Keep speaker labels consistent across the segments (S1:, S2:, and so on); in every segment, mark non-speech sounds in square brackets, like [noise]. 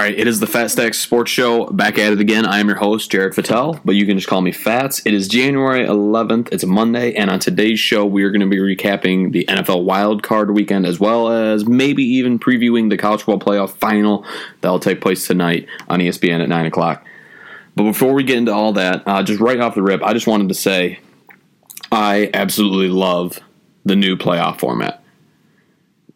S1: All right, it is the Fat Stacks Sports Show. Back at it again. I am your host, Jared Fattel, but you can just call me Fats. It is January 11th. It's a Monday, and on today's show, we are going to be recapping the NFL Wild Card weekend as well as maybe even previewing the college football playoff final that will take place tonight on ESPN at 9 o'clock. But before we get into all that, uh, just right off the rip, I just wanted to say I absolutely love the new playoff format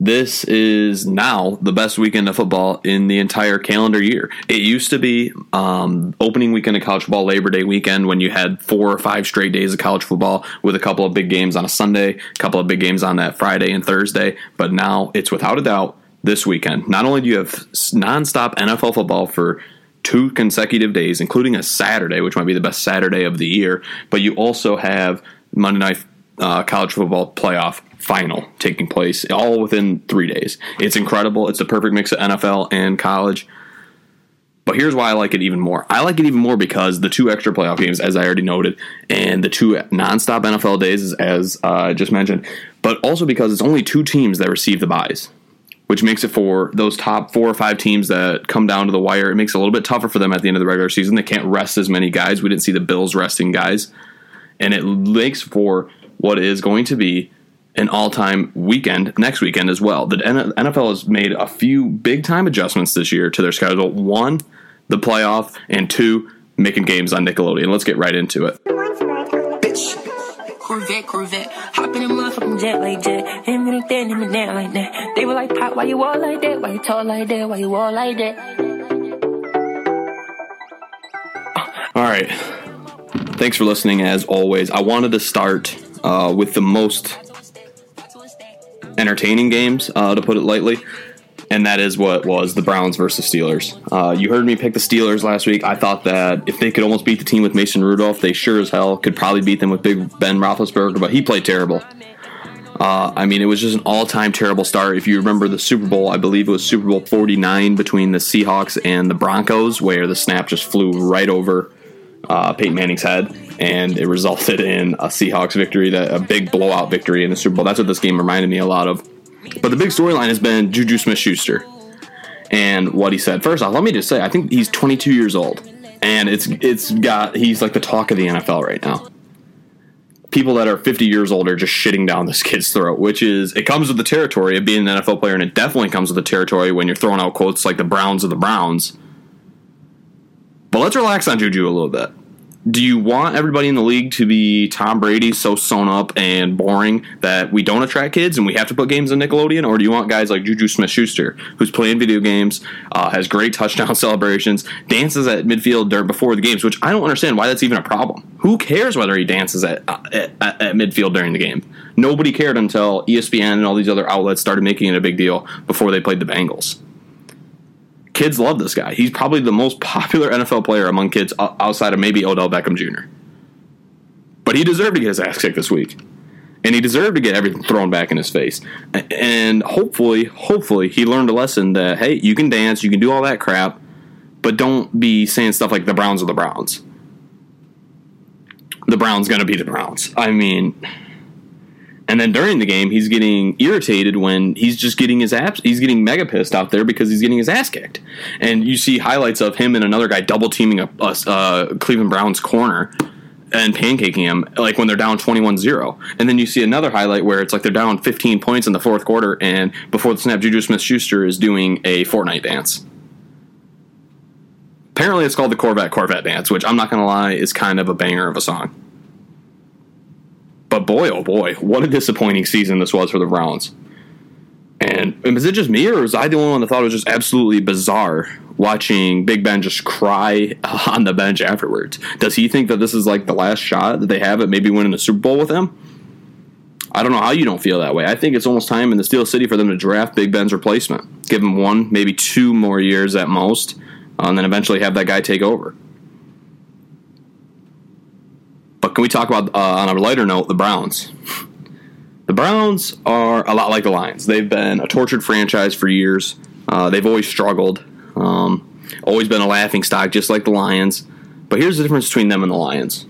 S1: this is now the best weekend of football in the entire calendar year. It used to be um, opening weekend of college football, Labor Day weekend, when you had four or five straight days of college football with a couple of big games on a Sunday, a couple of big games on that Friday and Thursday. But now it's without a doubt this weekend. Not only do you have nonstop NFL football for two consecutive days, including a Saturday, which might be the best Saturday of the year, but you also have Monday night uh, college football playoff final taking place all within three days. It's incredible. It's a perfect mix of NFL and college. But here's why I like it even more. I like it even more because the two extra playoff games, as I already noted, and the two nonstop NFL days, as I uh, just mentioned, but also because it's only two teams that receive the buys, which makes it for those top four or five teams that come down to the wire. It makes it a little bit tougher for them at the end of the regular season. They can't rest as many guys. We didn't see the Bills resting guys. And it makes for what is going to be an all-time weekend next weekend as well. The NFL has made a few big-time adjustments this year to their schedule. One, the playoff, and two, making games on Nickelodeon. Let's get right into it. Corvette, Corvette, hop in a motherfucking jet like jet. Him and that, him and that like that. They were like, Pop, why you all like that? Why you tall like that? Why you all like that? All right. Thanks for listening as always. I wanted to start uh, with the most entertaining games, uh, to put it lightly. And that is what was the Browns versus Steelers. Uh, you heard me pick the Steelers last week. I thought that if they could almost beat the team with Mason Rudolph, they sure as hell could probably beat them with Big Ben Roethlisberger, but he played terrible. Uh, I mean, it was just an all-time terrible start. If you remember the Super Bowl, I believe it was Super Bowl 49 between the Seahawks and the Broncos, where the snap just flew right over uh, Peyton Manning's head, and it resulted in a Seahawks victory, that a big blowout victory in the Super Bowl. That's what this game reminded me a lot of. But the big storyline has been Juju Smith-Schuster and what he said. First off, let me just say, I think he's 22 years old, and it's it's got he's like the talk of the NFL right now. People that are 50 years old are just shitting down this kid's throat, which is it comes with the territory of being an NFL player, and it definitely comes with the territory when you're throwing out quotes like the Browns of the Browns but let's relax on Juju a little bit. Do you want everybody in the league to be Tom Brady, so sewn up and boring that we don't attract kids and we have to put games on Nickelodeon? Or do you want guys like Juju Smith Schuster, who's playing video games, uh, has great touchdown [laughs] celebrations, dances at midfield during, before the games, which I don't understand why that's even a problem. Who cares whether he dances at, uh, at, at, at midfield during the game? Nobody cared until ESPN and all these other outlets started making it a big deal before they played the Bengals kids love this guy. He's probably the most popular NFL player among kids outside of maybe Odell Beckham Jr. But he deserved to get his ass kicked this week. And he deserved to get everything thrown back in his face. And hopefully, hopefully, he learned a lesson that, hey, you can dance, you can do all that crap, but don't be saying stuff like the Browns are the Browns. The Browns going to be the Browns. I mean, and then during the game, he's getting irritated when he's just getting his ass, he's getting mega pissed out there because he's getting his ass kicked. And you see highlights of him and another guy double teaming a, a Cleveland Browns corner and pancaking him like when they're down 21-0 and then you see another highlight where it's like they're down 15 points in the fourth quarter and before the snap juju smith-schuster is doing a fortnite dance. Apparently it's called the corvette corvette dance which i'm not going to lie is kind of a banger of a song but boy, oh boy, what a disappointing season this was for the Browns. And, and was it just me, or was I the only one that thought it was just absolutely bizarre watching Big Ben just cry [laughs] on the bench afterwards? Does he think that this is like the last shot that they have at maybe winning a Super Bowl with him? I don't know how you don't feel that way. I think it's almost time in the Steel City for them to draft Big Ben's replacement. Give him one, maybe two more years at most, uh, and then eventually have that guy take over. But can we talk about, uh, on a lighter note, the Browns? The Browns are a lot like the Lions. They've been a tortured franchise for years. Uh, they've always struggled, um, always been a laughing stock, just like the Lions. But here's the difference between them and the Lions.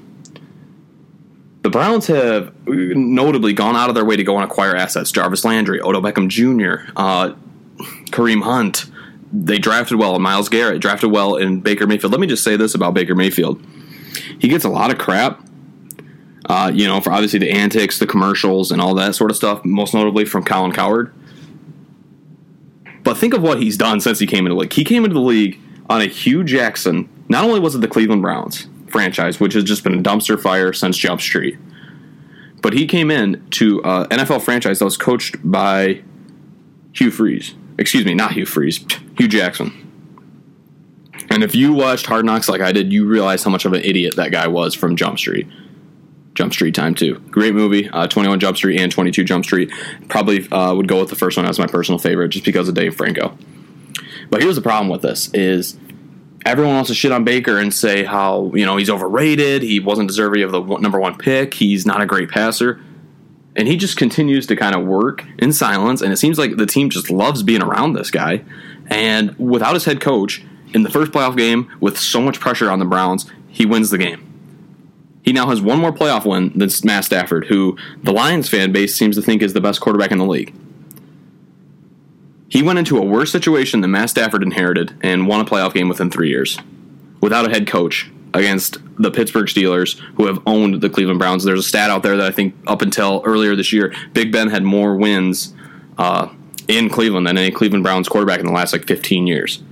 S1: The Browns have notably gone out of their way to go and acquire assets. Jarvis Landry, Odell Beckham Jr., uh, Kareem Hunt, they drafted well in Myles Garrett, drafted well in Baker Mayfield. Let me just say this about Baker Mayfield: he gets a lot of crap. Uh, you know, for obviously the antics, the commercials, and all that sort of stuff. Most notably from Colin Cowherd. But think of what he's done since he came into the league. He came into the league on a Hue Jackson. Not only was it the Cleveland Browns franchise, which has just been a dumpster fire since Jump Street, but he came in to an NFL franchise that was coached by Hugh Freeze. Excuse me, not Hugh Freeze, [tsk] Hue Jackson. And if you watched Hard Knocks like I did, you realize how much of an idiot that guy was from Jump Street. Jump Street Time 2. Great movie, uh, 21 Jump Street and 22 Jump Street. Probably uh, would go with the first one as my personal favorite just because of Dave Franco. But here's the problem with this is everyone wants to shit on Baker and say how, you know, he's overrated, he wasn't deserving of the number one pick, he's not a great passer. And he just continues to kind of work in silence, and it seems like the team just loves being around this guy. And without his head coach, in the first playoff game, with so much pressure on the Browns, he wins the game. He now has one more playoff win than Matt Stafford, who the Lions fan base seems to think is the best quarterback in the league. He went into a worse situation than Matt Stafford inherited and won a playoff game within three years without a head coach against the Pittsburgh Steelers, who have owned the Cleveland Browns. There's a stat out there that I think up until earlier this year, Big Ben had more wins uh, in Cleveland than any Cleveland Browns quarterback in the last like 15 years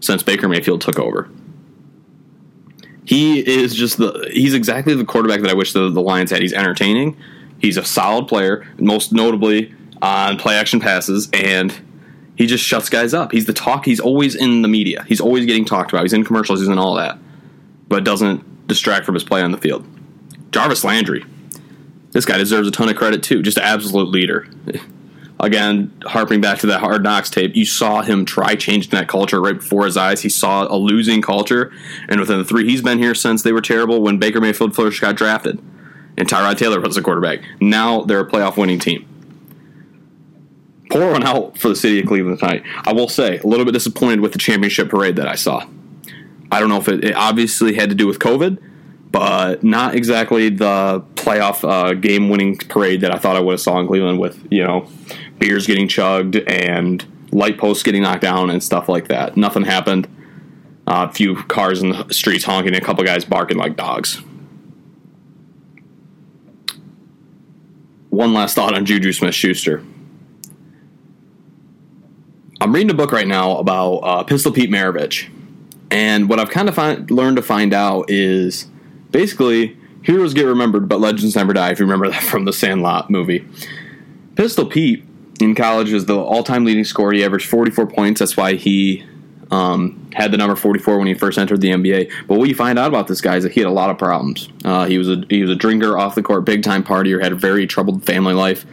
S1: since Baker Mayfield took over. He is just the he's exactly the quarterback that I wish the, the Lions had. He's entertaining. He's a solid player, most notably on play action passes, and he just shuts guys up. He's the talk. He's always in the media. He's always getting talked about. He's in commercials. He's in all that, but doesn't distract from his play on the field. Jarvis Landry, this guy deserves a ton of credit too. Just an absolute leader. [laughs] Again, harping back to that hard knocks tape, you saw him try changing that culture right before his eyes. He saw a losing culture, and within the three, he's been here since they were terrible when Baker Mayfield first got drafted, and Tyrod Taylor was the quarterback. Now they're a playoff winning team. Pour one out for the city of Cleveland tonight. I will say, a little bit disappointed with the championship parade that I saw. I don't know if it, it obviously had to do with COVID, but not exactly the playoff uh, game winning parade that I thought I would have saw in Cleveland with, you know, beers getting chugged and light posts getting knocked down and stuff like that. Nothing happened. Uh, a few cars in the streets honking, a couple guys barking like dogs. One last thought on Juju Smith Schuster. I'm reading a book right now about uh, Pistol Pete Maravich. And what I've kind of find, learned to find out is basically heroes get remembered, but legends never die, if you remember that from the Sandlot movie. Pistol Pete in college was the all time leading scorer. He averaged 44 points. That's why he um, had the number 44 when he first entered the NBA. But what you find out about this guy is that he had a lot of problems. Uh, he was a he was a drinker off the court, big time partier, had a very troubled family life,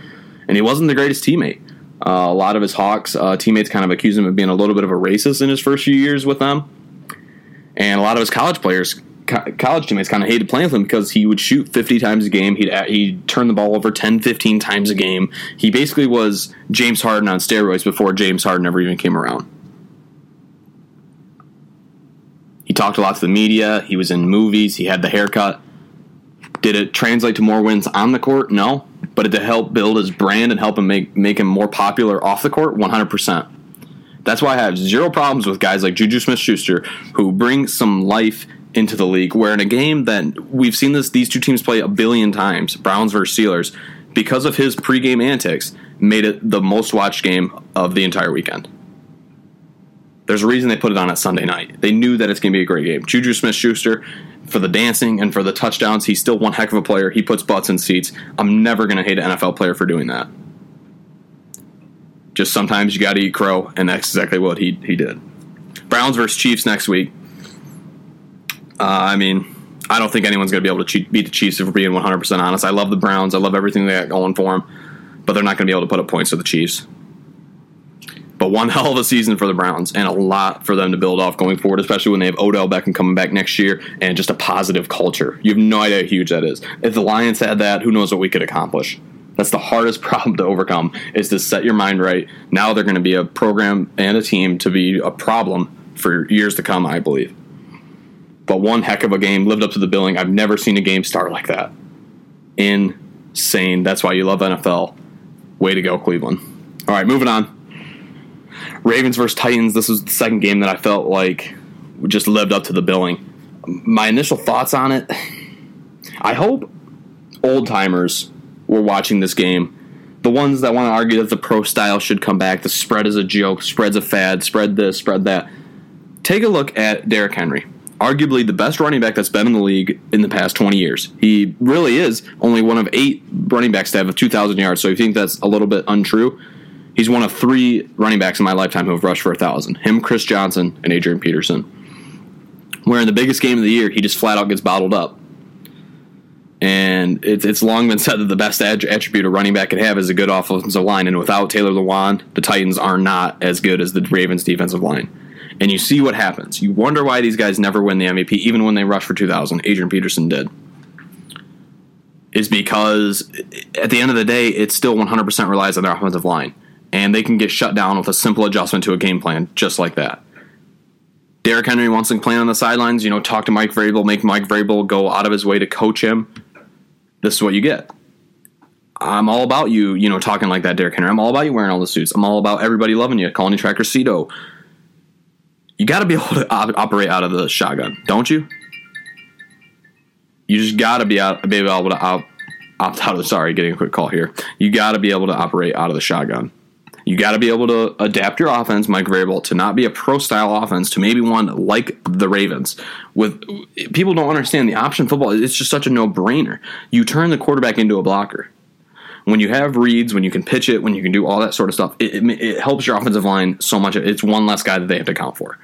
S1: and he wasn't the greatest teammate. Uh, a lot of his Hawks uh, teammates kind of accused him of being a little bit of a racist in his first few years with them, and a lot of his college players college teammates kind of hated playing with him because he would shoot 50 times a game. He'd, he'd turn the ball over 10, 15 times a game. He basically was James Harden on steroids before James Harden ever even came around. He talked a lot to the media. He was in movies. He had the haircut. Did it translate to more wins on the court? No. But it help build his brand and help him make, make him more popular off the court? 100%. That's why I have zero problems with guys like Juju Smith Schuster who bring some life into the league. Where in a game that we've seen this, these two teams play a billion times, Browns versus Steelers, because of his pregame antics, made it the most watched game of the entire weekend. There's a reason they put it on at Sunday night. They knew that it's going to be a great game. Juju Smith Schuster, for the dancing and for the touchdowns, he's still one heck of a player. He puts butts in seats. I'm never going to hate an NFL player for doing that. Just sometimes you got to eat crow, and that's exactly what he, he did. Browns versus Chiefs next week. Uh, I mean, I don't think anyone's going to be able to cheat, beat the Chiefs if we're being 100% honest. I love the Browns. I love everything they got going for them, but they're not going to be able to put up points to the Chiefs. But one [laughs] hell of a season for the Browns and a lot for them to build off going forward, especially when they have Odell Beckham coming back next year and just a positive culture. You have no idea how huge that is. If the Lions had that, who knows what we could accomplish. That's the hardest [laughs] problem to overcome is to set your mind right. Now they're going to be a program and a team to be a problem for years to come, I believe but one heck of a game. Lived up to the billing. I've never seen a game start like that. Insane. That's why you love NFL. Way to go, Cleveland. All right, moving on. Ravens versus Titans. This was the second game that I felt like just lived up to the billing. My initial thoughts on it. I hope old timers were watching this game. The ones that want to argue that the pro style should come back, the spread is a joke, spread's a fad, spread this, spread that. Take a look at Derrick Henry arguably the best running back that's been in the league in the past 20 years. He really is only one of eight running backs to have 2,000 yards. So if you think that's a little bit untrue, he's one of three running backs in my lifetime who have rushed for 1,000. Him, Chris Johnson, and Adrian Peterson. Where in the biggest game of the year, he just flat out gets bottled up. And it's, it's long been said that the best attribute a running back could have is a good offensive line. And without Taylor Lewan, the Titans are not as good as the Ravens' defensive line and you see what happens. You wonder why these guys never win the MVP, even when they rush for 2,000. Adrian Peterson did. Is because at the end of the day, it still 100% relies on their offensive line. And they can get shut down with a simple adjustment to a game plan, just like that. Derrick Henry wants to play on the sidelines, you know, talk to Mike Vrabel, make Mike Vrabel go out of his way to coach him. This is what you get. I'm all about you, you know, talking like that, Derrick Henry. I'm all about you wearing all the suits. I'm all about everybody loving you, calling you Tractorcito you got to be able to op- operate out of the shotgun, don't you? You just got to be, out, be able to op- opt out of. Sorry, getting a quick call here. You got to be able to operate out of the shotgun. You got to be able to adapt your offense, Mike Vrabel, to not be a pro style offense, to maybe one like the Ravens. With people don't understand the option football, it's just such a no brainer. You turn the quarterback into a blocker when you have reads, when you can pitch it, when you can do all that sort of stuff, it, it, it, helps your offensive line so much. It's one less guy that they have to account for.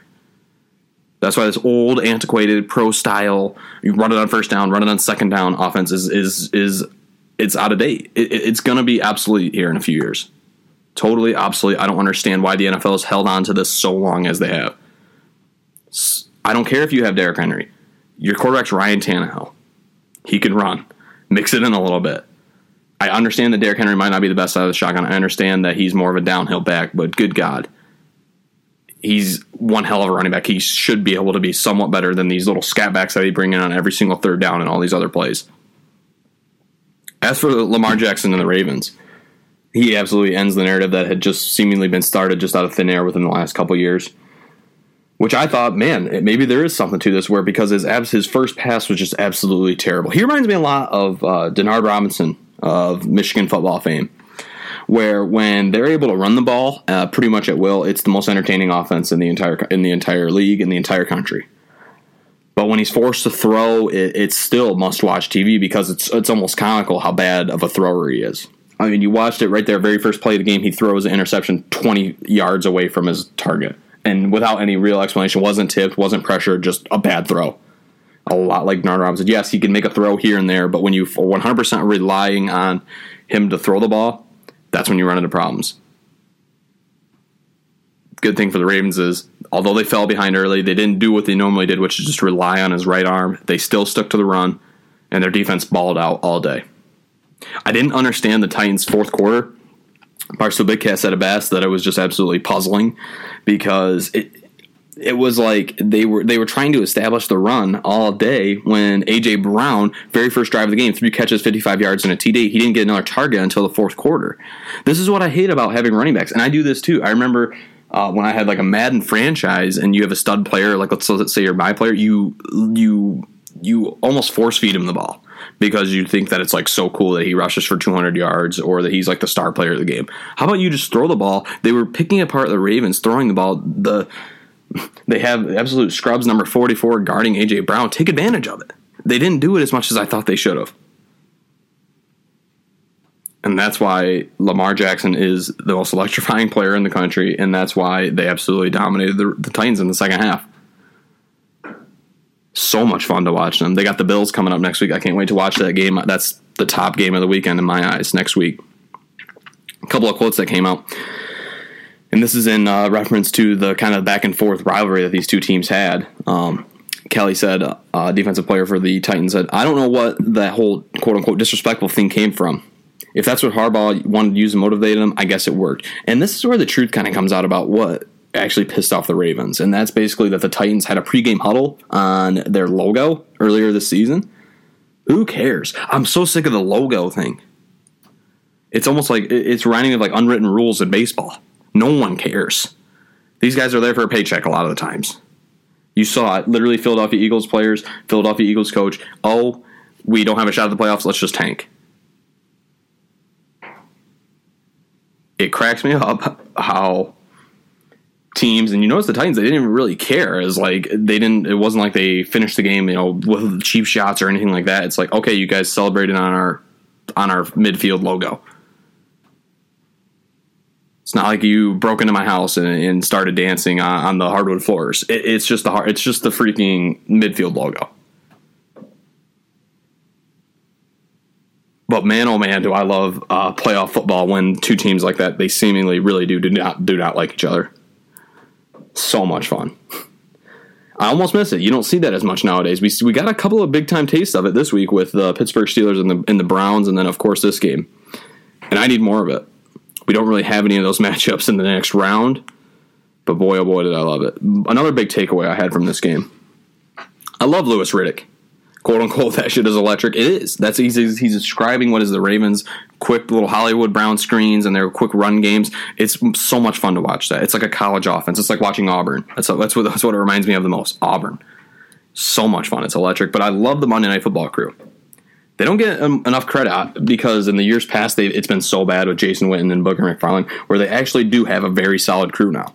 S1: That's why this old, antiquated pro style, you run it on first down, run it on second down offense is is is it's out of date. It, it's going to be obsolete here in a few years. Totally obsolete. I don't understand why the NFL has held on to this so long as they have. I don't care if you have Derrick Henry. Your quarterback's Ryan Tannehill. He can run. Mix it in a little bit. I understand that Derrick Henry might not be the best out of the shotgun. I understand that he's more of a downhill back, but good God he's one hell of a running back. He should be able to be somewhat better than these little scat backs that they bring in on every single third down and all these other plays. As for Lamar Jackson and the Ravens, he absolutely ends the narrative that had just seemingly been started just out of thin air within the last couple years. Which I thought, man, maybe there is something to this. Where because his abs, his first pass was just absolutely terrible. He reminds me a lot of uh, Denard Robinson of Michigan football fame where when they're able to run the ball uh, pretty much at will, it's the most entertaining offense in the entire in the entire league in the entire country. But when he's forced to throw, it, it's still must watch TV because it's it's almost comical how bad of a thrower he is. I mean, you watched it right there, very first play of the game. He throws an interception twenty yards away from his target, and without any real explanation, wasn't tipped, wasn't pressured, just a bad throw. A lot like Nard Robinson. Yes, he can make a throw here and there, but when you're 100% relying on him to throw the ball, that's when you run into problems. Good thing for the Ravens is, although they fell behind early, they didn't do what they normally did, which is just rely on his right arm. They still stuck to the run, and their defense balled out all day. I didn't understand the Titans' fourth quarter. Barstool Big Cat said it best that it was just absolutely puzzling because it it was like they were they were trying to establish the run all day when AJ Brown very first drive of the game three catches 55 yards and a TD he didn't get another target until the fourth quarter. This is what I hate about having running backs and I do this too. I remember uh, when I had like a Madden franchise and you have a stud player like let's, let's say you're my player you you you almost force feed him the ball because you think that it's like so cool that he rushes for 200 yards or that he's like the star player of the game. How about you just throw the ball? They were picking apart the Ravens, throwing the ball. The [laughs] they have absolute scrubs number 44 guarding AJ Brown. Take advantage of it. They didn't do it as much as I thought they should have. And that's why Lamar Jackson is the most electrifying player in the country, and that's why they absolutely dominated the, the Titans in the second half. So much fun to watch them. They got the Bills coming up next week. I can't wait to watch that game. That's the top game of the weekend in my eyes next week. A couple of quotes that came out and this is in uh, reference to the kind of back and forth rivalry that these two teams had. Um, Kelly said, uh, defensive player for the Titans said, I don't know what that whole quote unquote disrespectful thing came from. If that's what Harbaugh wanted to use to motivate him, I guess it worked. And this is where the truth kind of comes out about what actually pissed off the Ravens. And that's basically that the Titans had a pregame huddle on their logo earlier this season. Who cares? I'm so sick of the logo thing. It's almost like it's reminding of like unwritten rules in baseball. No one cares. These guys are there for a paycheck a lot of the times. You saw it. Literally, Philadelphia Eagles players, Philadelphia Eagles coach. Oh, we don't have a shot at the playoffs. Let's just tank. It cracks me up how teams and you notice the Titans they didn't even really care as like they didn't it wasn't like they finished the game you know with cheap shots or anything like that it's like okay you guys celebrated on our on our midfield logo it's not like you broke into my house and, and started dancing on, on, the hardwood floors it, it's just the hard, it's just the freaking midfield logo but man oh man do I love uh, playoff football when two teams like that they seemingly really do do not do not like each other so much fun. I almost miss it. You don't see that as much nowadays. We we got a couple of big time tastes of it this week with the Pittsburgh Steelers and the and the Browns, and then of course this game. And I need more of it. We don't really have any of those [laughs] matchups in the next round, but boy oh boy did I love it. Another big takeaway I had from this game. I love Louis Riddick quote unquote [laughs] that shit is electric. It is. That's he's he's describing what is the Ravens quick little Hollywood Brown screens and their quick run games. It's so much fun to watch that. It's like a college offense. It's like watching Auburn. That's that's what that's what it reminds me of the most. Auburn. So much fun. It's electric. But I love the Monday Night Football crew. They don't get um, enough credit because in the years past, it's been so bad with Jason Witten and Booger McFarland, where they actually do have a very solid crew now.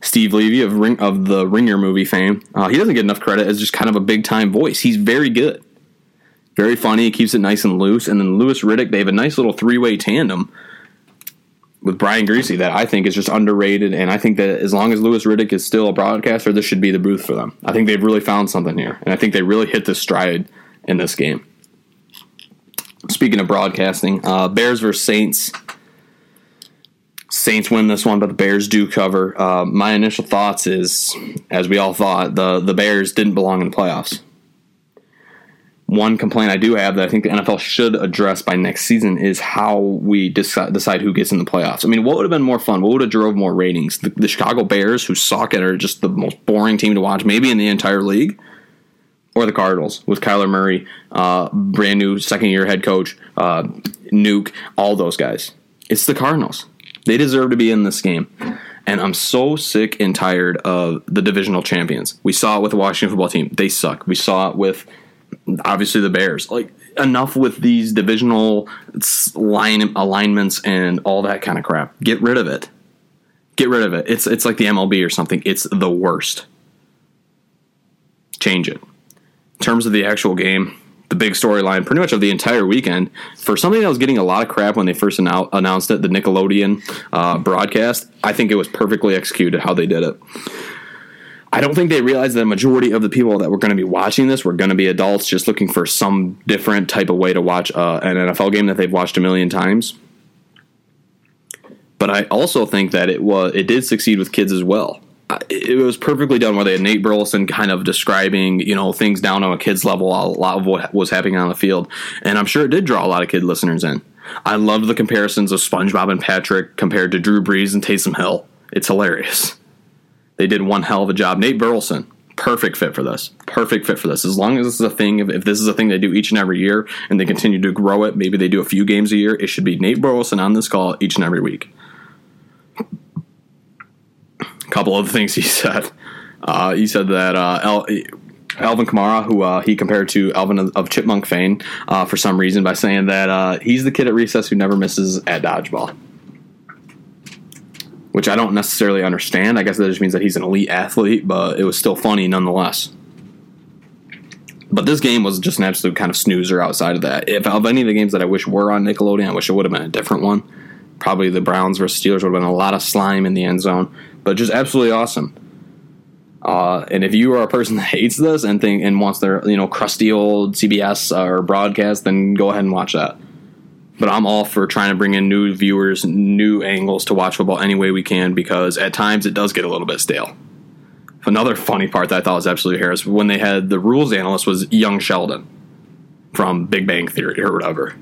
S1: Steve Levy of Ring, of the Ringer movie fame. Uh, he doesn't get enough credit as just kind of a big time voice. He's very good, very funny. He keeps it nice and loose. And then Louis Riddick, they have a nice little three way tandem with Brian Griese that I think is just underrated. And I think that as long as Louis Riddick is still a broadcaster, this should be the booth for them. I think they've really found something here, and I think they really hit the stride in this game. Speaking of broadcasting, uh, Bears versus Saints. Saints win this one, but the Bears do cover. Uh, my initial thoughts is, as we all thought, the the Bears didn't belong in the playoffs. One complaint I do have that I think the NFL should address by next season is how we decide, decide who gets in the playoffs. I mean, what would have been more fun? What would have drove more ratings? The, the Chicago Bears, who suck and are just the most boring team to watch, maybe in the entire league, or the Cardinals with Kyler Murray, uh, brand new second year head coach, uh, Nuk, all those guys. It's the Cardinals. They deserve to be in this game. And I'm so sick and tired of the divisional champions. We saw it with the Washington football team. They suck. We saw it with obviously the Bears. Like enough with these divisional line alignments and all that kind of crap. Get rid of it. Get rid of it. It's it's like the MLB or something. It's the worst. Change it. Terms of the actual game, the big storyline pretty much of the entire weekend for something that was getting a lot of crap when they first annou- announced it, the Nickelodeon uh, broadcast. I think it was perfectly executed how they did it. I don't think they realized that the majority of the people that were going to be watching this were going to be adults just looking for some different type of way to watch uh, an NFL game that they've watched a million times. But I also think that it was it did succeed with kids as well it was perfectly done where they had Nate Burleson kind of describing, you know, things down on a kid's level, a lot of what was happening on the field. And I'm sure it did draw a lot of kid listeners in. I love the comparisons of SpongeBob and Patrick compared to Drew Brees and Taysom Hill. It's hilarious. They did one hell of a job. Nate Burleson, perfect fit for this. Perfect fit for this. As long as this is a thing, if, if this is a thing they do each and every year and they continue to grow it, maybe they do a few games a year, it should be Nate Burleson on this call each and every week couple of things he said. Uh, he said that uh, El- Alvin Kamara, who uh, he compared to Alvin of Chipmunk fame uh, for some reason by saying that uh, he's the kid at recess who never misses at dodgeball. Which I don't necessarily understand. I guess that just means that he's an elite athlete, but it was still funny nonetheless. But this game was just an absolute kind of snoozer outside of that. If of any of the games that I wish were on Nickelodeon, I wish it would have been a different one. Probably the Browns versus Steelers would have been a lot of slime in the end zone but just absolutely awesome. Uh, and if you are a person [laughs] that hates this and think and wants their you know crusty old CBS or broadcast, then go ahead and watch that. But I'm all for trying to bring in new viewers, new angles to watch football any way we can because at times it does get a little bit stale. Another funny part that I thought was absolutely hilarious when they had the rules analyst was Young Sheldon from Big Bang Theory or whatever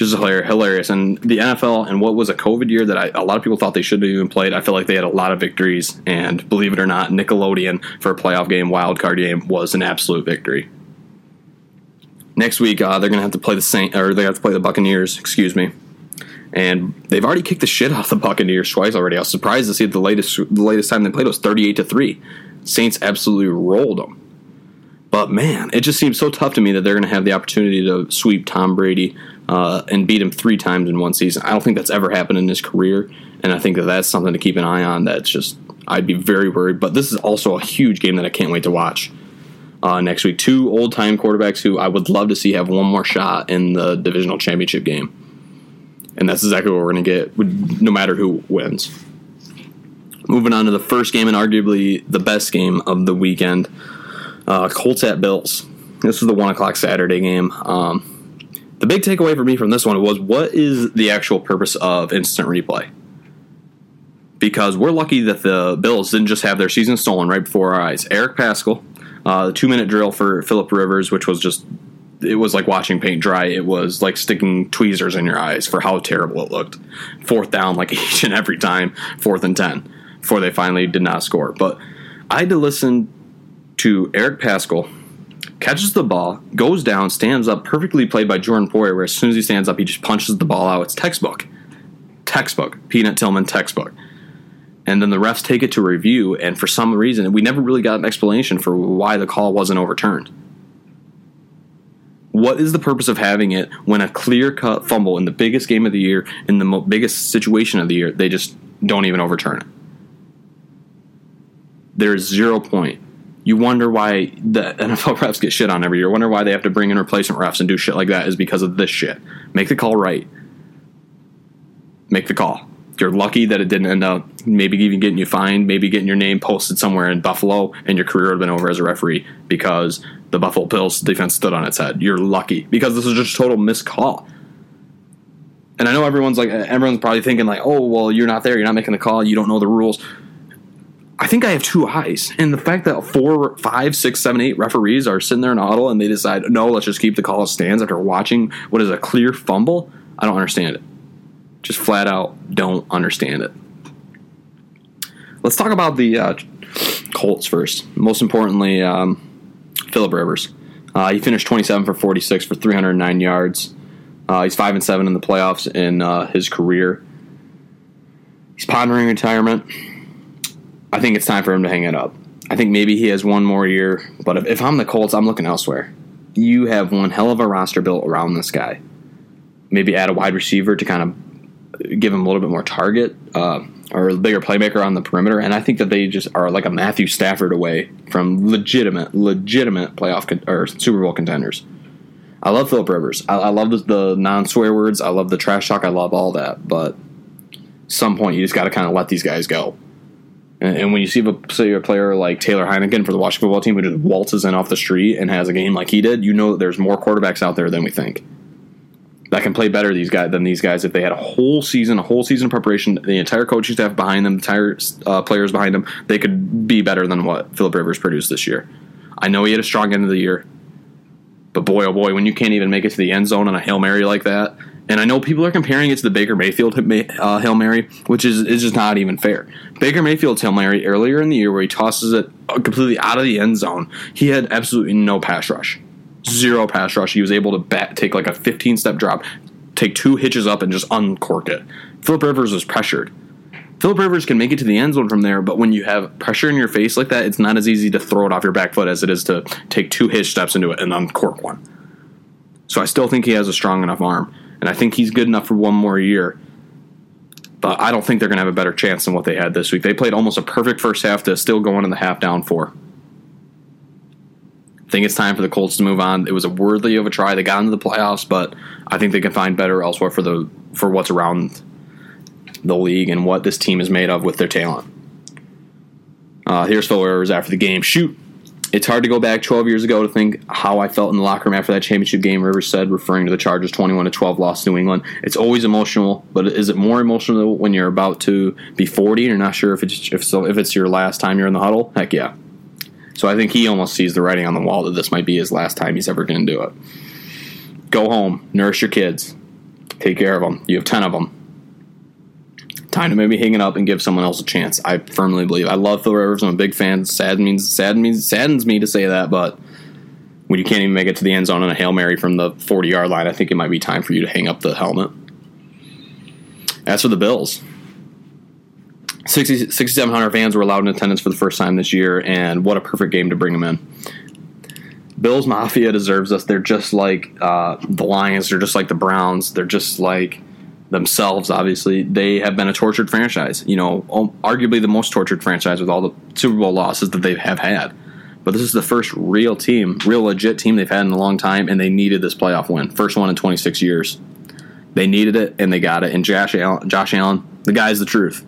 S1: is hilarious. And the NFL and what was a COVID year that I, a lot of people thought they should have even played. I feel like they had a lot of victories, and believe it or not, Nickelodeon for a playoff game, wild card game, was an absolute victory. Next week, uh, they're going to have to play the Saint, or they have to play the Buccaneers. Excuse me. and they've already kicked the shit out of the Buccaneers twice already. I was surprised to see the latest the latest time they played was thirty eight to three. Saints absolutely rolled them. But man, it just seems so tough to me that they're going to have the opportunity to sweep Tom Brady uh, and beat him three times in one season. I don't think that's ever happened in his career, and I think that that's something to keep an eye on. That's just I'd be very worried. But this is also a huge game that I can't wait to watch uh, next week. Two old time quarterbacks who I would love to see have one more shot in the divisional championship game, and that's exactly what we're going to get, no matter who wins. Moving on to the first game and arguably the best game of the weekend, uh, Colts at Bills. This is the one o'clock Saturday game. Um, the big takeaway for me from this one was what is the actual purpose of instant replay? Because we're lucky that the Bills didn't just have their season stolen right before our eyes. Eric Pascal, uh, the two minute drill for Philip Rivers, which was just it was like watching paint dry. It was like sticking tweezers in your eyes for how terrible it looked. Fourth down, like [laughs] each and every time, fourth and ten before they finally did not score. But I had to listen to Eric Pascal catches the ball, goes down, stands up, perfectly played by Jordan Poyer, where as soon as he stands up, he just punches the ball out. It's textbook. Textbook. Peanut Tillman textbook. And then the refs take it to review, and for some reason, we never really got an explanation for why the call wasn't overturned. What is the purpose of having it when a clear cut fumble in the biggest game of the year, in the mo- biggest situation of the year, they just don't even overturn it? there's zero point. You wonder why the [laughs] NFL refs get shit on every year. Wonder why they have to bring in replacement refs and do shit like that is because of this shit. Make the call right. Make the call. You're lucky that it didn't end up maybe even getting you fined, maybe getting your name posted somewhere in Buffalo, and your career would have been over as a referee because the Buffalo Bills defense stood on its head. You're lucky because this is just a total miscall. And I know everyone's like, everyone's probably thinking like, oh, well, you're not there, you're not making the call, you don't know the rules. I think I have two eyes, and the fact that four, five, six, seven, eight referees are sitting there in huddle and they decide, no, let's just keep the call as stands after watching what is a clear fumble. I don't understand it. Just flat out don't understand it. Let's talk about the uh, Colts first. Most importantly, um, Philip Rivers. Uh, he finished 27 for 46 for 309 yards. Uh, he's five and seven in the playoffs in uh, his career. He's pondering retirement. I think it's time for him to hang it up. I think maybe he has one more year, but if, if I'm the Colts, I'm looking elsewhere. You have one hell of a roster built around this guy. Maybe add a wide receiver to kind of give him a little bit more target uh, or a bigger playmaker on the perimeter. And I think that they just are like a Matthew Stafford away from legitimate, legitimate playoff con- or Super Bowl contenders. I love Philip Rivers. I, I love the, the non swear words. I love the trash talk. I love all that. But some point, you just got to kind of let these guys go. And, when you see a, say a player like Taylor Heinicke for the Washington football team who just waltzes in off the street and has a game like he did, you know that there's more quarterbacks out there than we think that can play better these guys than these guys if they had a whole season, a whole season of preparation, the entire coaching staff behind them, the entire uh, players behind them, they could be better than what Philip Rivers produced this year. I know he had a strong end of the year, but boy, oh boy, when you can't even make it to the end zone on a hail mary like that, and I know people are comparing it to the Baker Mayfield uh, Hail Mary, which is, is just not even fair. Baker Mayfield's Hail Mary earlier in the year, where he tosses it completely out of the end zone, he had absolutely no pass rush. Zero pass rush. He was able to bat, take like a 15 step drop, take two hitches up, and just uncork it. Philip Rivers was pressured. Philip Rivers can make it to the end zone from there, but when you have pressure in your face like that, it's not as easy to throw it off your back foot as it is to take two hitch steps into it and uncork one. So I still think he has a strong enough arm and I think he's good enough for one more year. But I don't think they're going to have a better chance than what they had this week. They played almost a perfect first half to still go on in the half down four. I think it's time for the Colts to move on. It was a worthy of a try. They got into the playoffs, but I think they can find better elsewhere for the for what's around the league and what this team is made of with their talent. Uh, here's Phil Rivers after the game. Shoot, it's hard to go back 12 years ago to think how I felt in the locker room after that championship game. Rivers said, referring to the Chargers' 21 to 12 loss to New England. It's always emotional, but is it more emotional when you're about to be 40 and you're not sure if it's if so if it's your last time you're in the huddle? Heck yeah. So I think he almost sees the writing on the wall that this might be his last time he's ever going to do it. Go home, nurse your kids, take care of them. You have 10 of them time to maybe hang it up and give someone else a chance. I firmly believe. I love Phil Rivers. I'm a big fan. Sad means sad means saddens me to say that, but when you can't even make it to the end zone on a hail mary from the 40 yard line, I think it might be time for you to hang up the helmet. As for the Bills, 60, 6,700 fans were allowed in attendance for the first time this year, and what a perfect game to bring them in. Bills Mafia deserves us. They're just like uh, the Lions. They're just like the Browns. They're just like themselves. Obviously, they have been a tortured franchise. You know, arguably the most tortured franchise with all the Super Bowl losses that they have had. But this is the first real team, real legit team they've had in a long time, and they needed this playoff win. First one in 26 years. They needed it, and they got it. And Josh Allen, Josh Allen the guy's the truth.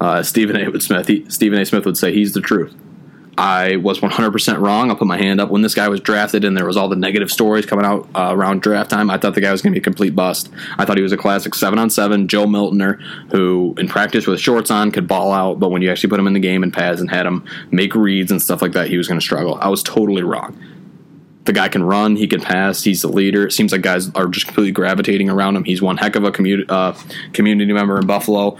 S1: Uh, Stephen A. Smith, he, Stephen A. Smith would say he's the truth. I was 100% wrong. I'll put my hand up. When this guy was drafted and there was all the negative stories coming out uh, around draft time, I thought the guy was going to be a complete bust. I thought he was a classic 7 on 7 Joe Miltoner who, in practice with shorts on, could ball out, but when you actually put him in the game and pads and had him make reads and stuff like that, he was going to struggle. I was totally wrong. The guy can run, he can pass, he's the leader. It seems like guys are just completely gravitating around him. He's one heck of a commu- uh, community member in Buffalo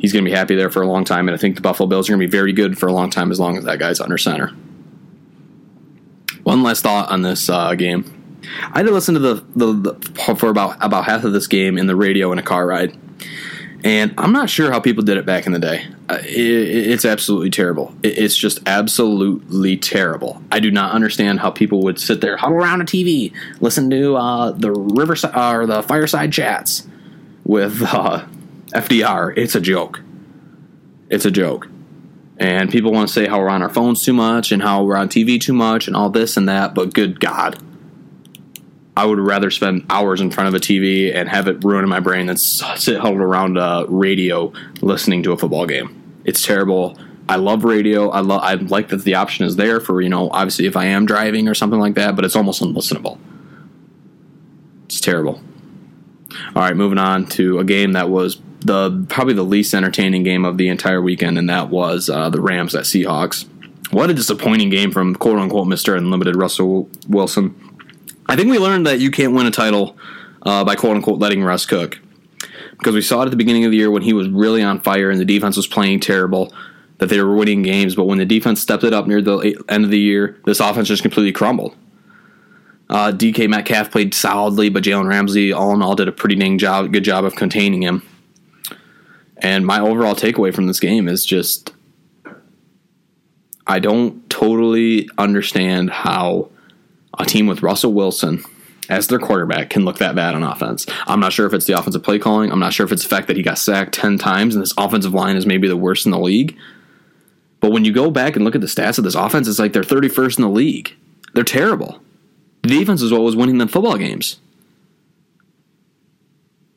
S1: he's going to be happy there for a long time. And I think the Buffalo Bills are going to be very good for a long time as long as that guy's under center. One last thought on this uh, game. I had to listen to the, the, the, for about about half of this game in the radio in a car ride, and I'm not sure how people did it back in the day. Uh, it, it's absolutely terrible. It, it's just absolutely terrible. I do not understand how people would sit there, huddle around a TV, listen to uh, the riverside or the fireside chats with uh, FDR, it's a joke. It's a joke. And people want to say how we're on our phones too much and how we're on TV too much and all this and that, but good God. I would rather spend hours in front of a TV and have it ruin my brain than sit huddled around a radio listening to a football game. It's terrible. I love radio. I love. I like that the option is there for you know, obviously if I am driving or something like that, but it's almost unlistenable. It's terrible. All right, moving on to a game that was the probably the least entertaining game of the entire weekend, and that was uh, the Rams at Seahawks. What a disappointing game from quote unquote Mister Unlimited Russell Wilson. I think we learned that you can't win a title uh, by quote unquote letting Russ cook because we saw it at the beginning of the year when he was really on fire and the defense was playing terrible that they were winning games, but when the defense stepped it up near the end of the year, this offense just completely crumbled. Uh, DK Metcalf played solidly, but Jalen Ramsey, all in all, did a pretty dang job, good job of containing him. And my overall takeaway from this game is just I don't totally understand how a team with Russell Wilson as their quarterback can look that bad on offense. I'm not sure if it's the offensive play calling. I'm not sure if it's the fact that he got sacked 10 times and this offensive line is maybe the worst in the league. But when you go back and look at the stats of this offense, it's like they're 31st in the league. They're terrible. The defense is what was winning them football games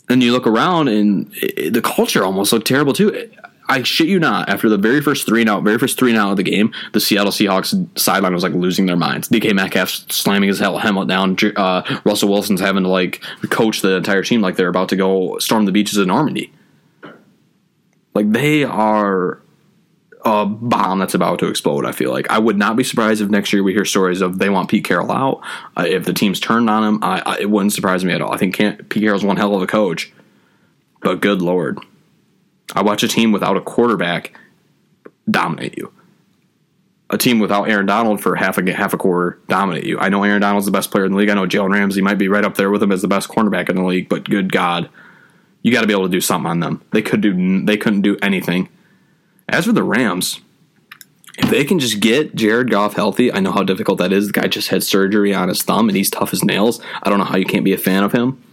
S1: and you look around and it, the culture almost looked terrible too. I shit you not. After the very first three and out, very first three and out of the game, the Seattle Seahawks sideline was like losing their minds. DK Metcalf slamming his helmet down. Uh, Russell Wilson's having to like coach the entire team like they're about to go storm the beaches of Normandy. Like they are a bomb that's about to explode. I feel like I would not be surprised if next year we hear stories of they want Pete Carroll out. Uh, if the team's turned on him, I, I, it wouldn't surprise me at all. I think Pete Carroll's one hell of a coach, but good lord, I watch a team without a quarterback dominate you. A team without Aaron Donald for half a half a quarter dominate you. I know Aaron Donald's the best player in the league. I know Jalen Ramsey might be right up there with him as the best cornerback in the league. But good God, you got to be able to do something on them. They could do. They couldn't do anything as for the Rams, if they can just get Jared Goff healthy, I know how difficult that is. The guy just had surgery on his thumb and he's tough as nails. I don't know how you can't be a fan of him.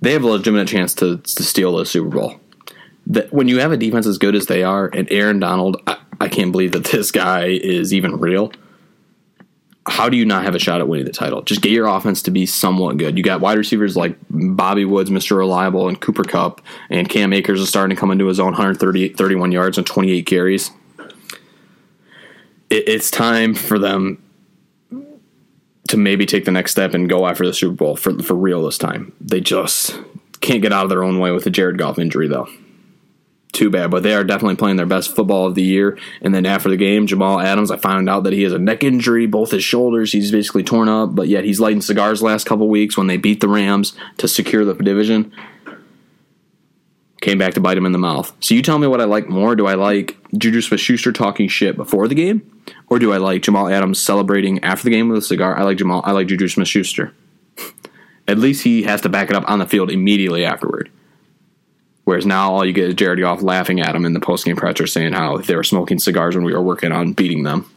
S1: They have a legitimate chance to, to steal the Super Bowl. That when you have a defense as good as they are, and Aaron Donald, I, I can't believe that this guy is even real how do you not have a shot at winning the title? Just get your offense to be somewhat good. You got wide receivers like Bobby Woods, Mr. Reliable, and Cooper Kupp, and Cam Akers is starting to come into his own 130, 31 yards and 28 carries. It, it's time for them to maybe take the next step and go after the Super Bowl for, for real this time. They just can't get out of their own way with the Jared Goff injury, though too bad, but they are definitely playing their best football of the year. And then after the game, Jamal Adams, I found out that he has a neck injury, both his shoulders. He's basically torn up, but yet he's lighting cigars last couple weeks when they beat the Rams to secure the division. Came back to bite him in the mouth. So you tell me what I like more. Do I like Juju Smith Schuster talking shit before the game? Or do I like Jamal Adams celebrating after the game with a cigar? I like Jamal I like Juju Smith Schuster. [laughs] At least he has to back it up on the field immediately afterward. Whereas now all you get is Jared Goff laughing at him in the post postgame presser saying how they were smoking cigars when we were working on beating them.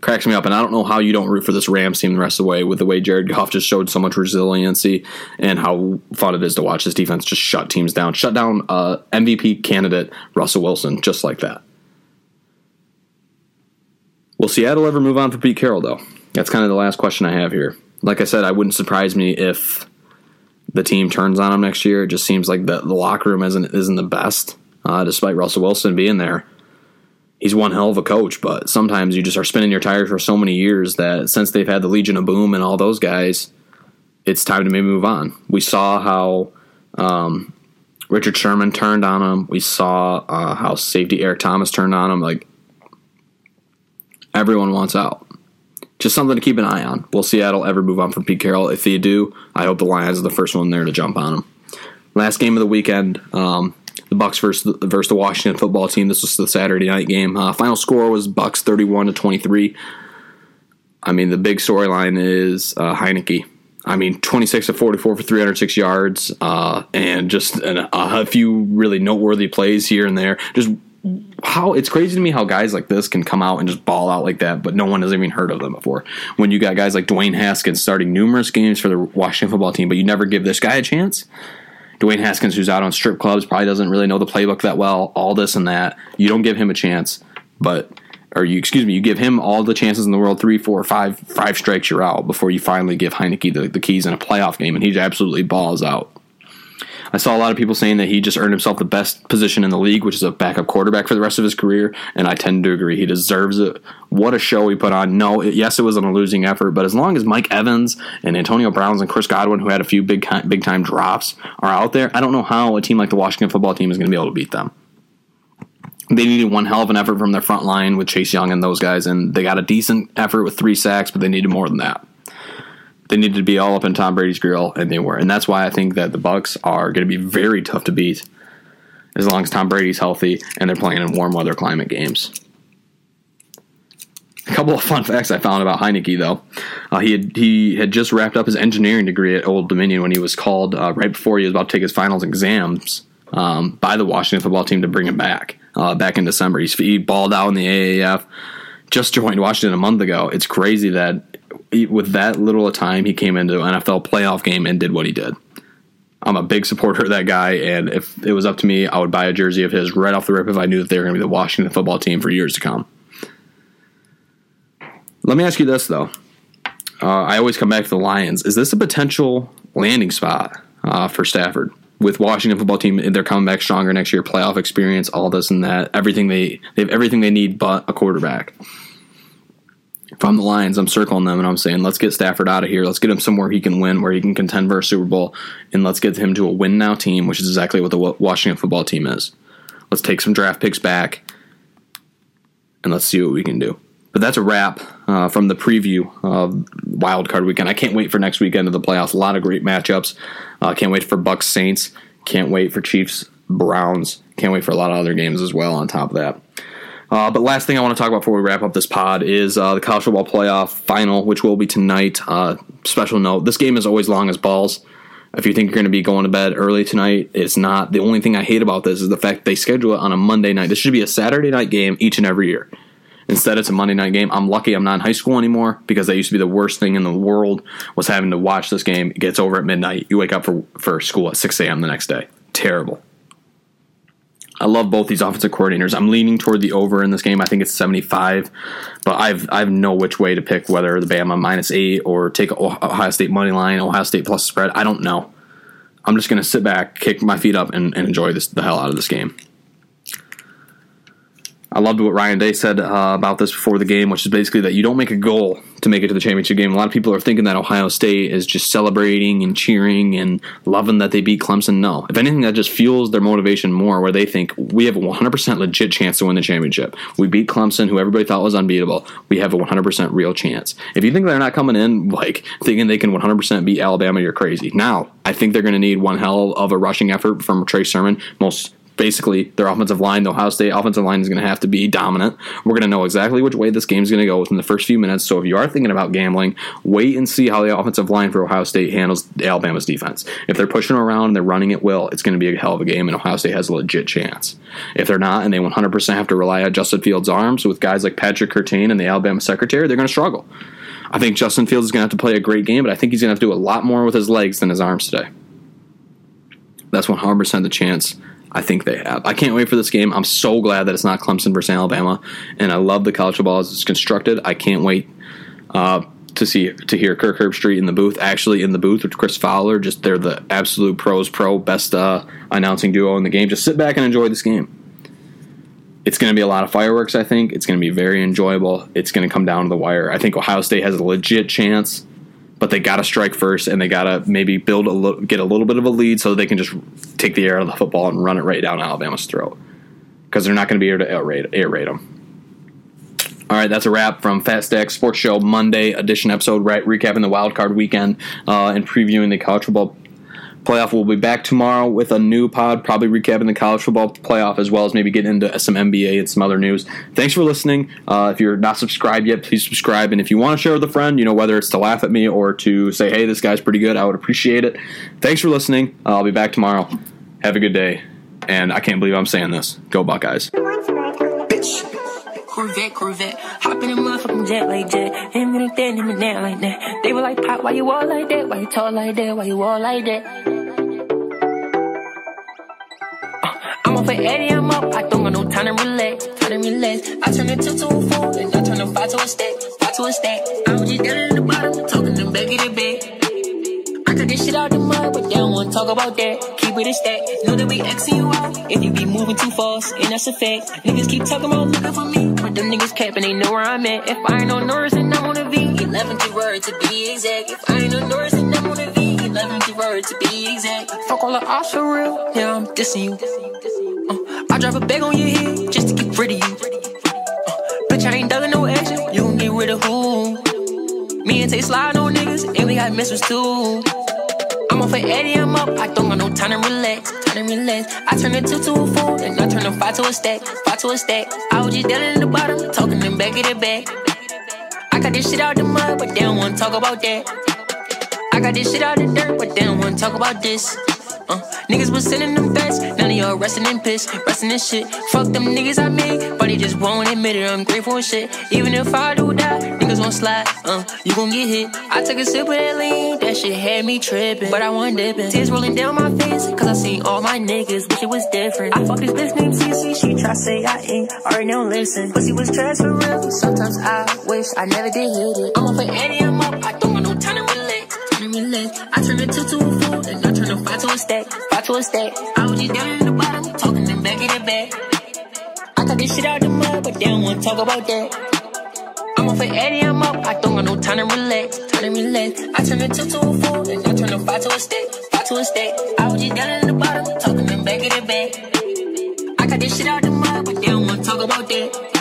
S1: Cracks me up, and I don't know how you don't root for this Rams team the rest of the way with the way Jared Goff just showed so much resiliency and how fun it is to watch this defense just shut teams down. Shut down uh, MVP candidate Russell Wilson just like that. Will Seattle ever move on for Pete Carroll, though? That's kind of the last question I have here. Like I said, I wouldn't surprise me if the team turns on him next year. It just seems like the, the locker room isn't isn't the best, uh, despite Russell Wilson being there. He's one hell of a coach, but sometimes you just are spinning your tires for so many years that since they've had the Legion of Boom and all those guys, it's time to maybe move on. We saw how um, Richard Sherman turned on him. We saw uh, how safety Earl Thomas turned on him. Like everyone wants out just something to keep an eye on. Will Seattle ever move on from Pete Carroll? If they do, I hope the Lions are the first one there to jump on them. Last game of the weekend, um, the Bucks versus the, versus the Washington football team. This was the Saturday night game. Uh, final score was Bucks thirty one to twenty three. I mean, the big storyline is uh, Heinicke. I mean, 26 to 44 for 306 yards, uh, and just an, a few really noteworthy plays here and there. Just how it's crazy to me how guys like this can come out and just ball out like that, but no one has even heard of them before. When you got guys like Dwayne Haskins starting numerous games for the Washington football team, but you never give this guy a chance. Dwayne Haskins, who's out on strip clubs, probably doesn't really know the playbook that well, all this and that. You don't give him a chance, but or you excuse me, you give him all the chances in the world, three, four, five, five strikes, you're out before you finally give Heinicke the, the keys in a playoff game, and he absolutely balls out. I saw a lot of people saying that he just earned himself the best position in the league, which is a backup quarterback for the rest of his career, and I tend to agree. He deserves it. What a show he put on. No, it, yes, it was on a losing effort, but as long as Mike Evans and Antonio Browns and Chris Godwin, who had a few big big time drops, are out there, I don't know how a team like the Washington football team is going to be able to beat them. They needed one hell of an effort from their front line with Chase Young and those guys, and they got a decent effort with three sacks, but they needed more than that they needed to be all up in Tom Brady's grill, and they were. And that's why I think that the Bucks are going to be very tough to beat as long as Tom Brady's healthy and they're playing in warm weather climate games. A couple of fun facts I found about Heinicke, though. Uh, he had he had just wrapped up his engineering degree at Old Dominion when he was called uh, right before he was about to take his finals exams um, by the Washington football team to bring him back. Uh, back in December, He's, he balled out in the AAF. Just joined Washington a month ago. It's crazy that with that little of time, he came into an NFL playoff game and did what he did. I'm a big supporter of that guy, and if it was up to me, I would buy a jersey of his right off the rip if I knew that they were going to be the Washington football team for years to come. Let me ask you this, though. Uh, I always come back to the Lions. Is this a potential landing spot uh, for Stafford? With Washington football team, they're coming back stronger next year. Playoff experience, all this and that, everything they they have everything they need, but a quarterback if I'm the Lions, I'm circling them and I'm saying, let's get Stafford out of here. Let's get him somewhere he can win, where he can contend for a Super Bowl, and let's get him to a win now team, which is exactly what the Washington football team is. Let's take some draft picks back, and let's see what we can do. But that's a wrap uh, from the preview of Wild Card Weekend. I can't wait for next weekend of the playoffs. A lot of great matchups. Uh, can't wait for Bucks Saints. Can't wait for Chiefs Browns. Can't wait for a lot of other games as well. On top of that. Uh, but last thing I want to talk about before we wrap up this pod is uh, the college football playoff final, which will be tonight. Uh, special note: this game is always long as balls. If you think you're going to be going to bed early tonight, it's not. The only thing I hate about this is the fact they schedule it on a Monday night. This should be a Saturday night game each and every year. Instead, it's a Monday night game. I'm lucky I'm not in high school anymore because that used to be the worst thing in the world was having to watch this game. It gets over at midnight. You wake up for, for school at 6 a.m. the next day. Terrible. I love both these offensive coordinators. I'm leaning toward the over in this game. I think it's 75, but I've I've no which way to pick whether the Bama minus eight or take Ohio State money line, Ohio State plus spread. I don't know. I'm just to sit back, kick my feet up, and, and enjoy this the hell out of this game. I loved what Ryan Day said uh, about this before the game, which is basically that you don't make a goal to make it to the championship game. A lot of people are thinking that Ohio State is just celebrating and cheering and loving that they beat Clemson. No. If anything, that just fuels their motivation more, where they think we have a 100% legit chance to win the championship. We beat Clemson, who everybody thought was unbeatable. We have a 100% real chance. If you think they're not coming in like thinking they can 100% beat Alabama, you're crazy. Now, I think they're going to need one hell of a rushing effort from Trey Sermon, most
S2: basically their offensive line. The Ohio State offensive line is going to have to be dominant. We're going to know exactly which way this game is going to go within the first few minutes. So if you are thinking about gambling, wait and see how the offensive line for Ohio State handles Alabama's defense. If they're pushing around and they're running it well, it's going to be a hell of a game, and Ohio State has a legit chance. If they're not, and they 100% have to rely on Justin Fields' arms with guys like Patrick Surtain and the Alabama secondary, they're going to struggle. I think Justin Fields is going to have to play a great game, but I think he's going to have to do a lot more with his legs than his arms today. That's 100% the chance I think they have. I can't wait for this game. I'm so glad that it's not Clemson versus Alabama, and I love the college football as it's constructed. I can't wait uh, to see to hear Kirk Herbstreit in the booth, actually in the booth with Chris Fowler. Just they're the absolute pros, pro best uh, announcing duo in the game. Just sit back and enjoy this game. It's going to be a lot of fireworks. I think it's going to be very enjoyable. It's going to come down to the wire. I think Ohio State has a legit chance but they got to strike first and they got to maybe build a get a little bit of a lead so they can just take the air out of the football and run it right down Alabama's throat because they're not going to be able to air raid, air raid them. All right, that's a wrap from Fat Stack Sports Show Monday edition episode, right? Recapping the wild card weekend uh, and previewing the college football playoff. We'll be back tomorrow with a new pod, probably recapping the college football playoff as well as maybe getting into some NBA and some other news. Thanks for listening. Uh, if you're not subscribed yet, please subscribe. And if you want to share with a friend, you know, whether it's to laugh at me or to say, hey, this guy's pretty good, I would appreciate it. Thanks for listening. Uh, I'll be back tomorrow. Have a good day. And I can't believe I'm saying this. Go Buckeyes. Bitch. Corvette, Corvette. Hop in a motherfucking jet like jet. Him and that, him and that like that. They were like, Pop, why you all like that? Why you talk like that? Why you all like that? Uh, I'm off at Eddie, I'm up. I don't got no time to relax, time to relax. I turn it two to a four, and I turn a five to a stack, five to a stack. I was just down in the bottom, talking them back of the bed. Cut this shit out the mud, but they don't wanna talk about that. Keep it a stack. Know that we Xing you out if you be moving too fast, and that's a fact. Niggas keep talking about looking for me. But them niggas capping, they know where I'm at. If I ain't no Norris, then I'm on a V. 11th word to be exact. If I ain't no Norris, then I'm on a V. 11th word to be exact. Fuck all the odds for real. Yeah, I'm dissing you. Uh, I drop a bag on your head just to get rid of you. Uh, bitch, I ain't dug no action. You gon' get rid of who? Me and Tay slide on and we got missiles too. I'm off at Eddie, I'm up. I don't got no time to relax, time to relax. I turn a two to a four, and I turn a five to a stack, five to a stack. I was just down in the bottom, talking them back of the back. I got this shit out the mud, but they don't wanna talk about that. I got this shit out the dirt, but they don't wanna talk about this. Uh, niggas was sending them bets, none of y'all resting in piss, resting in shit. Fuck them niggas I made, but they just won't admit it. I'm grateful and shit. Even if I do die, niggas won't slide. Uh, you gon' get hit. I took a sip of that lean, that shit had me tripping, but I wasn't dipping. Tears rolling down my face, cause I seen all my niggas, wish it was different. I fuck this bitch named CC, she try say I ain't, already don't listen. Pussy was trash for real, sometimes I wish I never did hit it. I'm up for Eddie, I'm up, I don't got no time to relax, time to relax. I turn it two to a four, and I turn a five to a stack, five to a stack. I was just down in the bottom, talking them back in the back. I cut this shit out the mud, but they don't wanna talk about that. I'm off at Eddie, I'm up. I don't got no time to relax, time to relax. I turn a two to a four, and I turn a five to a stack, five to a stack. I was just down in the bottom, talking them back in the back. I cut this shit out the mud, but they don't wanna talk about that.